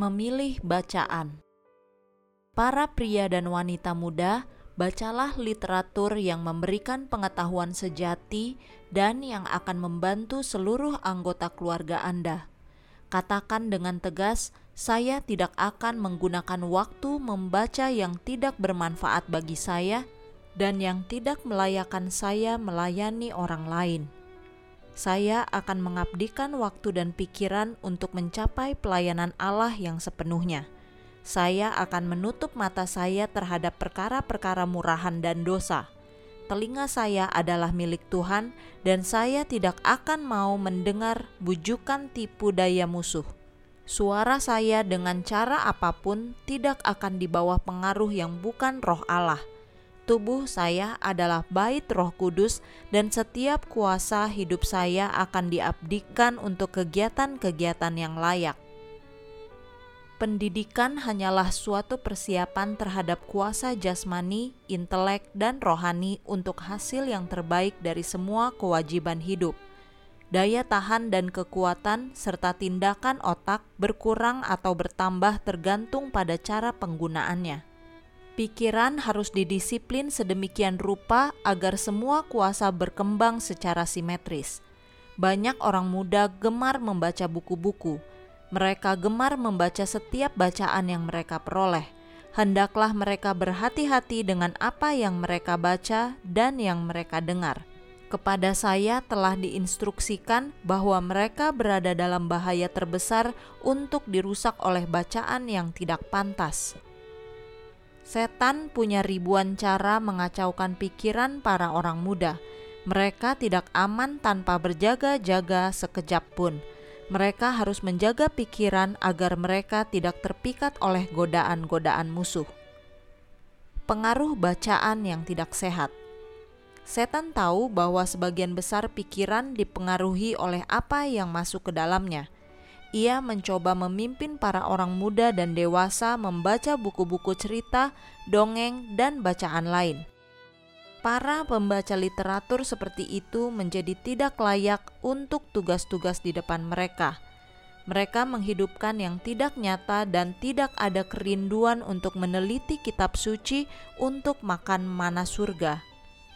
Memilih bacaan. Para pria dan wanita muda, bacalah literatur yang memberikan pengetahuan sejati dan yang akan membantu seluruh anggota keluarga Anda. Katakan dengan tegas, saya tidak akan menggunakan waktu membaca yang tidak bermanfaat bagi saya dan yang tidak melayakan saya melayani orang lain saya akan mengabdikan waktu dan pikiran untuk mencapai pelayanan Allah yang sepenuhnya. Saya akan menutup mata saya terhadap perkara-perkara murahan dan dosa. Telinga saya adalah milik Tuhan, dan saya tidak akan mau mendengar bujukan tipu daya musuh. Suara saya, dengan cara apa pun, tidak akan di bawah pengaruh yang bukan Roh Allah tubuh saya adalah bait Roh Kudus, dan setiap kuasa hidup saya akan diabdikan untuk kegiatan-kegiatan yang layak. Pendidikan hanyalah suatu persiapan terhadap kuasa jasmani, intelek, dan rohani untuk hasil yang terbaik dari semua kewajiban hidup. Daya tahan dan kekuatan serta tindakan otak berkurang atau bertambah tergantung pada cara penggunaannya Pikiran harus didisiplin sedemikian rupa agar semua kuasa berkembang secara simetris. Banyak orang muda gemar membaca buku-buku. Mereka gemar membaca setiap bacaan yang mereka peroleh. Hendaklah mereka berhati-hati dengan apa yang mereka baca dan yang mereka dengar. Kepada saya telah diinstruksikan bahwa mereka berada dalam bahaya terbesar untuk dirusak oleh bacaan yang tidak pantas. Setan punya ribuan cara mengacaukan pikiran para orang muda. Mereka tidak aman tanpa berjaga-jaga sekejap pun. Mereka harus menjaga pikiran agar mereka tidak terpikat oleh godaan-godaan musuh. Pengaruh bacaan yang tidak sehat. Setan tahu bahwa sebagian besar pikiran dipengaruhi oleh apa yang masuk ke dalamnya ia mencoba memimpin para orang muda dan dewasa membaca buku-buku cerita, dongeng, dan bacaan lain. Para pembaca literatur seperti itu menjadi tidak layak untuk tugas-tugas di depan mereka. Mereka menghidupkan yang tidak nyata dan tidak ada kerinduan untuk meneliti kitab suci untuk makan mana surga.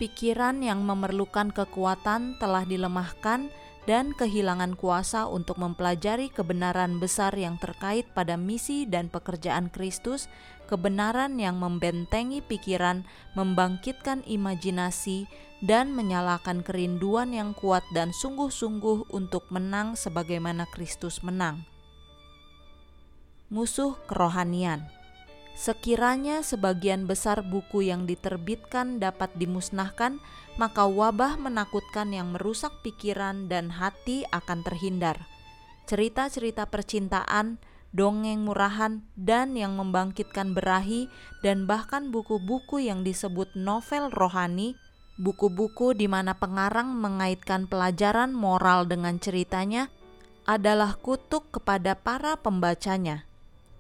Pikiran yang memerlukan kekuatan telah dilemahkan dan kehilangan kuasa untuk mempelajari kebenaran besar yang terkait pada misi dan pekerjaan Kristus, kebenaran yang membentengi pikiran, membangkitkan imajinasi, dan menyalakan kerinduan yang kuat dan sungguh-sungguh untuk menang sebagaimana Kristus menang. Musuh kerohanian Sekiranya sebagian besar buku yang diterbitkan dapat dimusnahkan, maka wabah menakutkan yang merusak pikiran dan hati akan terhindar. Cerita-cerita percintaan, dongeng murahan, dan yang membangkitkan berahi, dan bahkan buku-buku yang disebut novel rohani, buku-buku di mana pengarang mengaitkan pelajaran moral dengan ceritanya, adalah kutuk kepada para pembacanya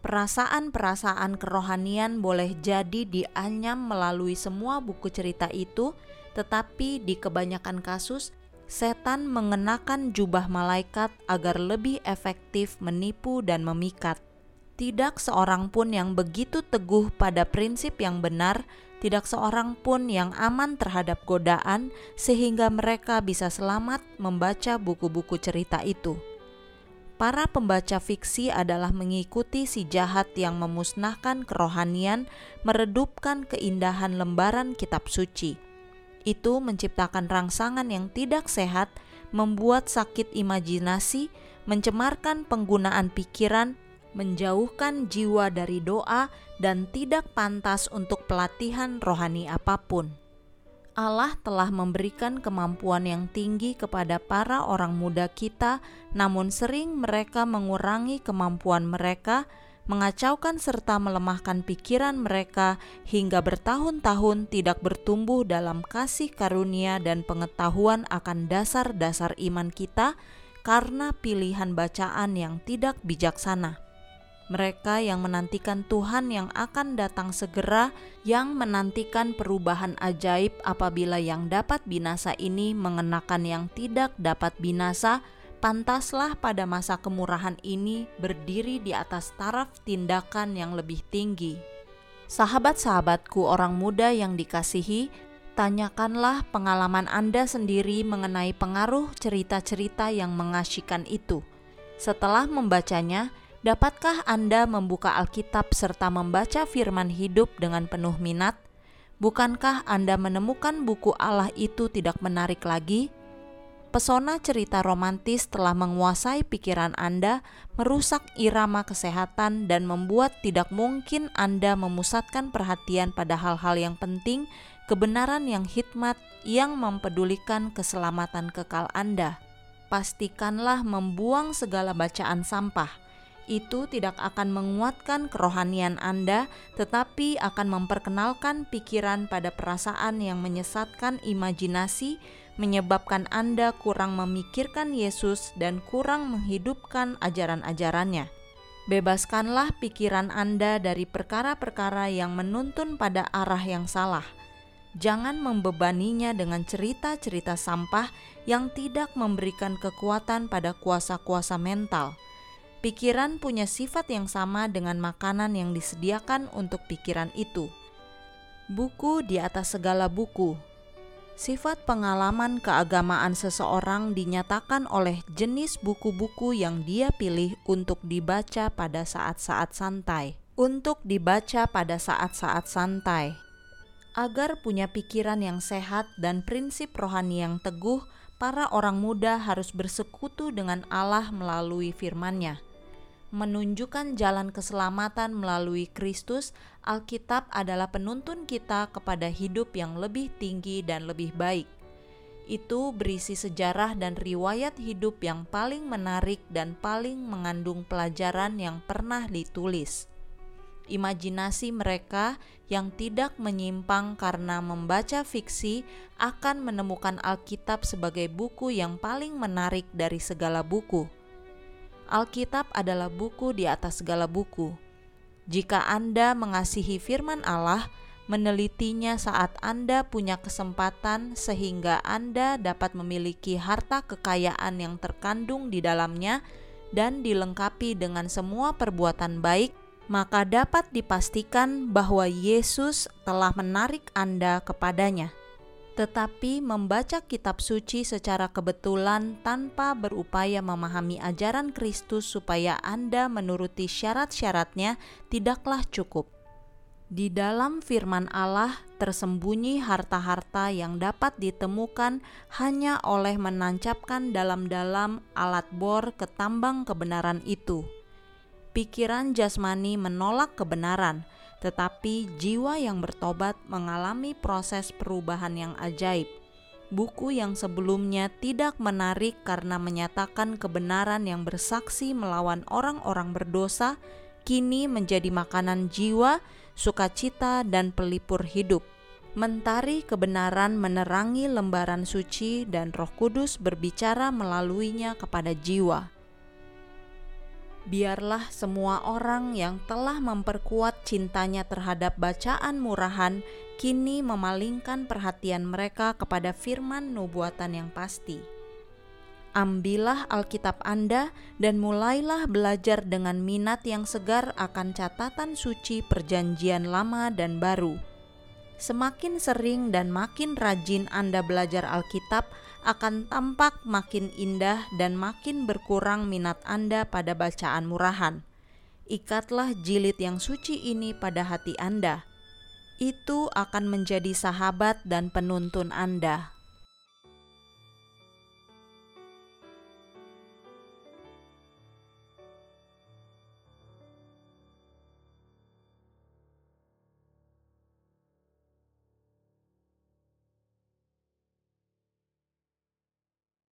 Perasaan-perasaan kerohanian boleh jadi dianyam melalui semua buku cerita itu, tetapi di kebanyakan kasus setan mengenakan jubah malaikat agar lebih efektif menipu dan memikat. Tidak seorang pun yang begitu teguh pada prinsip yang benar, tidak seorang pun yang aman terhadap godaan, sehingga mereka bisa selamat membaca buku-buku cerita itu para pembaca fiksi adalah mengikuti si jahat yang memusnahkan kerohanian, meredupkan keindahan lembaran kitab suci. Itu menciptakan rangsangan yang tidak sehat, membuat sakit imajinasi, mencemarkan penggunaan pikiran, menjauhkan jiwa dari doa, dan tidak pantas untuk pelatihan rohani apa pun. Allah telah memberikan kemampuan yang tinggi kepada para orang muda kita, namun sering mereka mengurangi kemampuan mereka, mengacaukan serta melemahkan pikiran mereka hingga bertahun-tahun tidak bertumbuh dalam kasih karunia dan pengetahuan akan dasar-dasar iman kita karena pilihan bacaan yang tidak bijaksana mereka yang menantikan Tuhan yang akan datang segera, yang menantikan perubahan ajaib apabila yang dapat binasa ini mengenakan yang tidak dapat binasa, pantaslah pada masa kemurahan ini berdiri di atas taraf tindakan yang lebih tinggi. Sahabat-sahabatku, orang muda yang dikasihi, tanyakanlah pengalaman Anda sendiri mengenai pengaruh cerita-cerita yang mengasyikan itu. Setelah membacanya, dapatkah Anda membuka Alkitab serta membaca firman hidup dengan penuh minat? Bukankah Anda menemukan buku Allah itu tidak menarik lagi? Pesona cerita romantis telah menguasai pikiran Anda, merusak irama kesehatan, dan membuat tidak mungkin Anda memusatkan perhatian pada hal-hal yang penting, kebenaran yang hikmat, yang mempedulikan keselamatan kekal Anda. Pastikanlah membuang segala bacaan sampah. Itu tidak akan menguatkan kerohanian Anda, tetapi akan memperkenalkan pikiran pada perasaan yang menyesatkan imajinasi menyebabkan Anda kurang memikirkan Yesus dan kurang menghidupkan ajaran-ajarannya. Bebaskanlah pikiran Anda dari perkara-perkara yang menuntun pada arah yang salah. Jangan membebaninya dengan cerita-cerita sampah yang tidak memberikan kekuatan pada kuasa-kuasa mental. Pikiran punya sifat yang sama dengan makanan yang disediakan untuk pikiran itu. Buku di atas segala buku Sifat pengalaman keagamaan seseorang dinyatakan oleh jenis buku-buku yang dia pilih untuk dibaca pada saat-saat santai. Untuk dibaca pada saat-saat santai, agar punya pikiran yang sehat dan prinsip rohani yang teguh, para orang muda harus bersekutu dengan Allah melalui firman-Nya menunjukkan jalan keselamatan melalui Kristus, Alkitab adalah penuntun kita kepada hidup yang lebih tinggi dan lebih baik. Itu berisi sejarah dan riwayat hidup yang paling menarik dan paling mengandung pelajaran yang pernah ditulis. Imajinasi mereka yang tidak menyimpang karena membaca fiksi akan menemukan Alkitab sebagai buku yang paling menarik dari segala buku Alkitab adalah buku di atas segala buku. Jika Anda mengasihi firman Allah, menelitinya saat Anda punya kesempatan sehingga Anda dapat memiliki harta kekayaan yang terkandung di dalamnya dan dilengkapi dengan semua perbuatan baik, maka dapat dipastikan bahwa Yesus telah menarik Anda kepadanya tetapi membaca kitab suci secara kebetulan tanpa berupaya memahami ajaran Kristus supaya Anda menuruti syarat-syaratnya tidaklah cukup. Di dalam firman Allah tersembunyi harta-harta yang dapat ditemukan hanya oleh menancapkan dalam-dalam alat bor ke tambang kebenaran itu. Pikiran jasmani menolak kebenaran, tetapi jiwa yang bertobat mengalami proses perubahan yang ajaib. Buku yang sebelumnya tidak menarik karena menyatakan kebenaran yang bersaksi melawan orang-orang berdosa, kini menjadi makanan jiwa, sukacita, dan pelipur hidup. Mentari kebenaran menerangi lembaran suci, dan Roh Kudus berbicara melaluinya kepada jiwa biarlah semua orang yang telah memperkuat cintanya terhadap bacaan murahan kini memalingkan perhatian mereka kepada firman nubuatan yang pasti. Ambillah Alkitab Anda dan mulailah belajar dengan minat yang segar akan catatan suci Perjanjian Lama dan Baru. Semakin sering dan makin rajin Anda belajar Alkitab, akan tampak makin indah dan makin berkurang minat Anda pada bacaan murahan. Ikatlah jilid yang suci ini pada hati Anda. Itu akan menjadi sahabat dan penuntun Anda.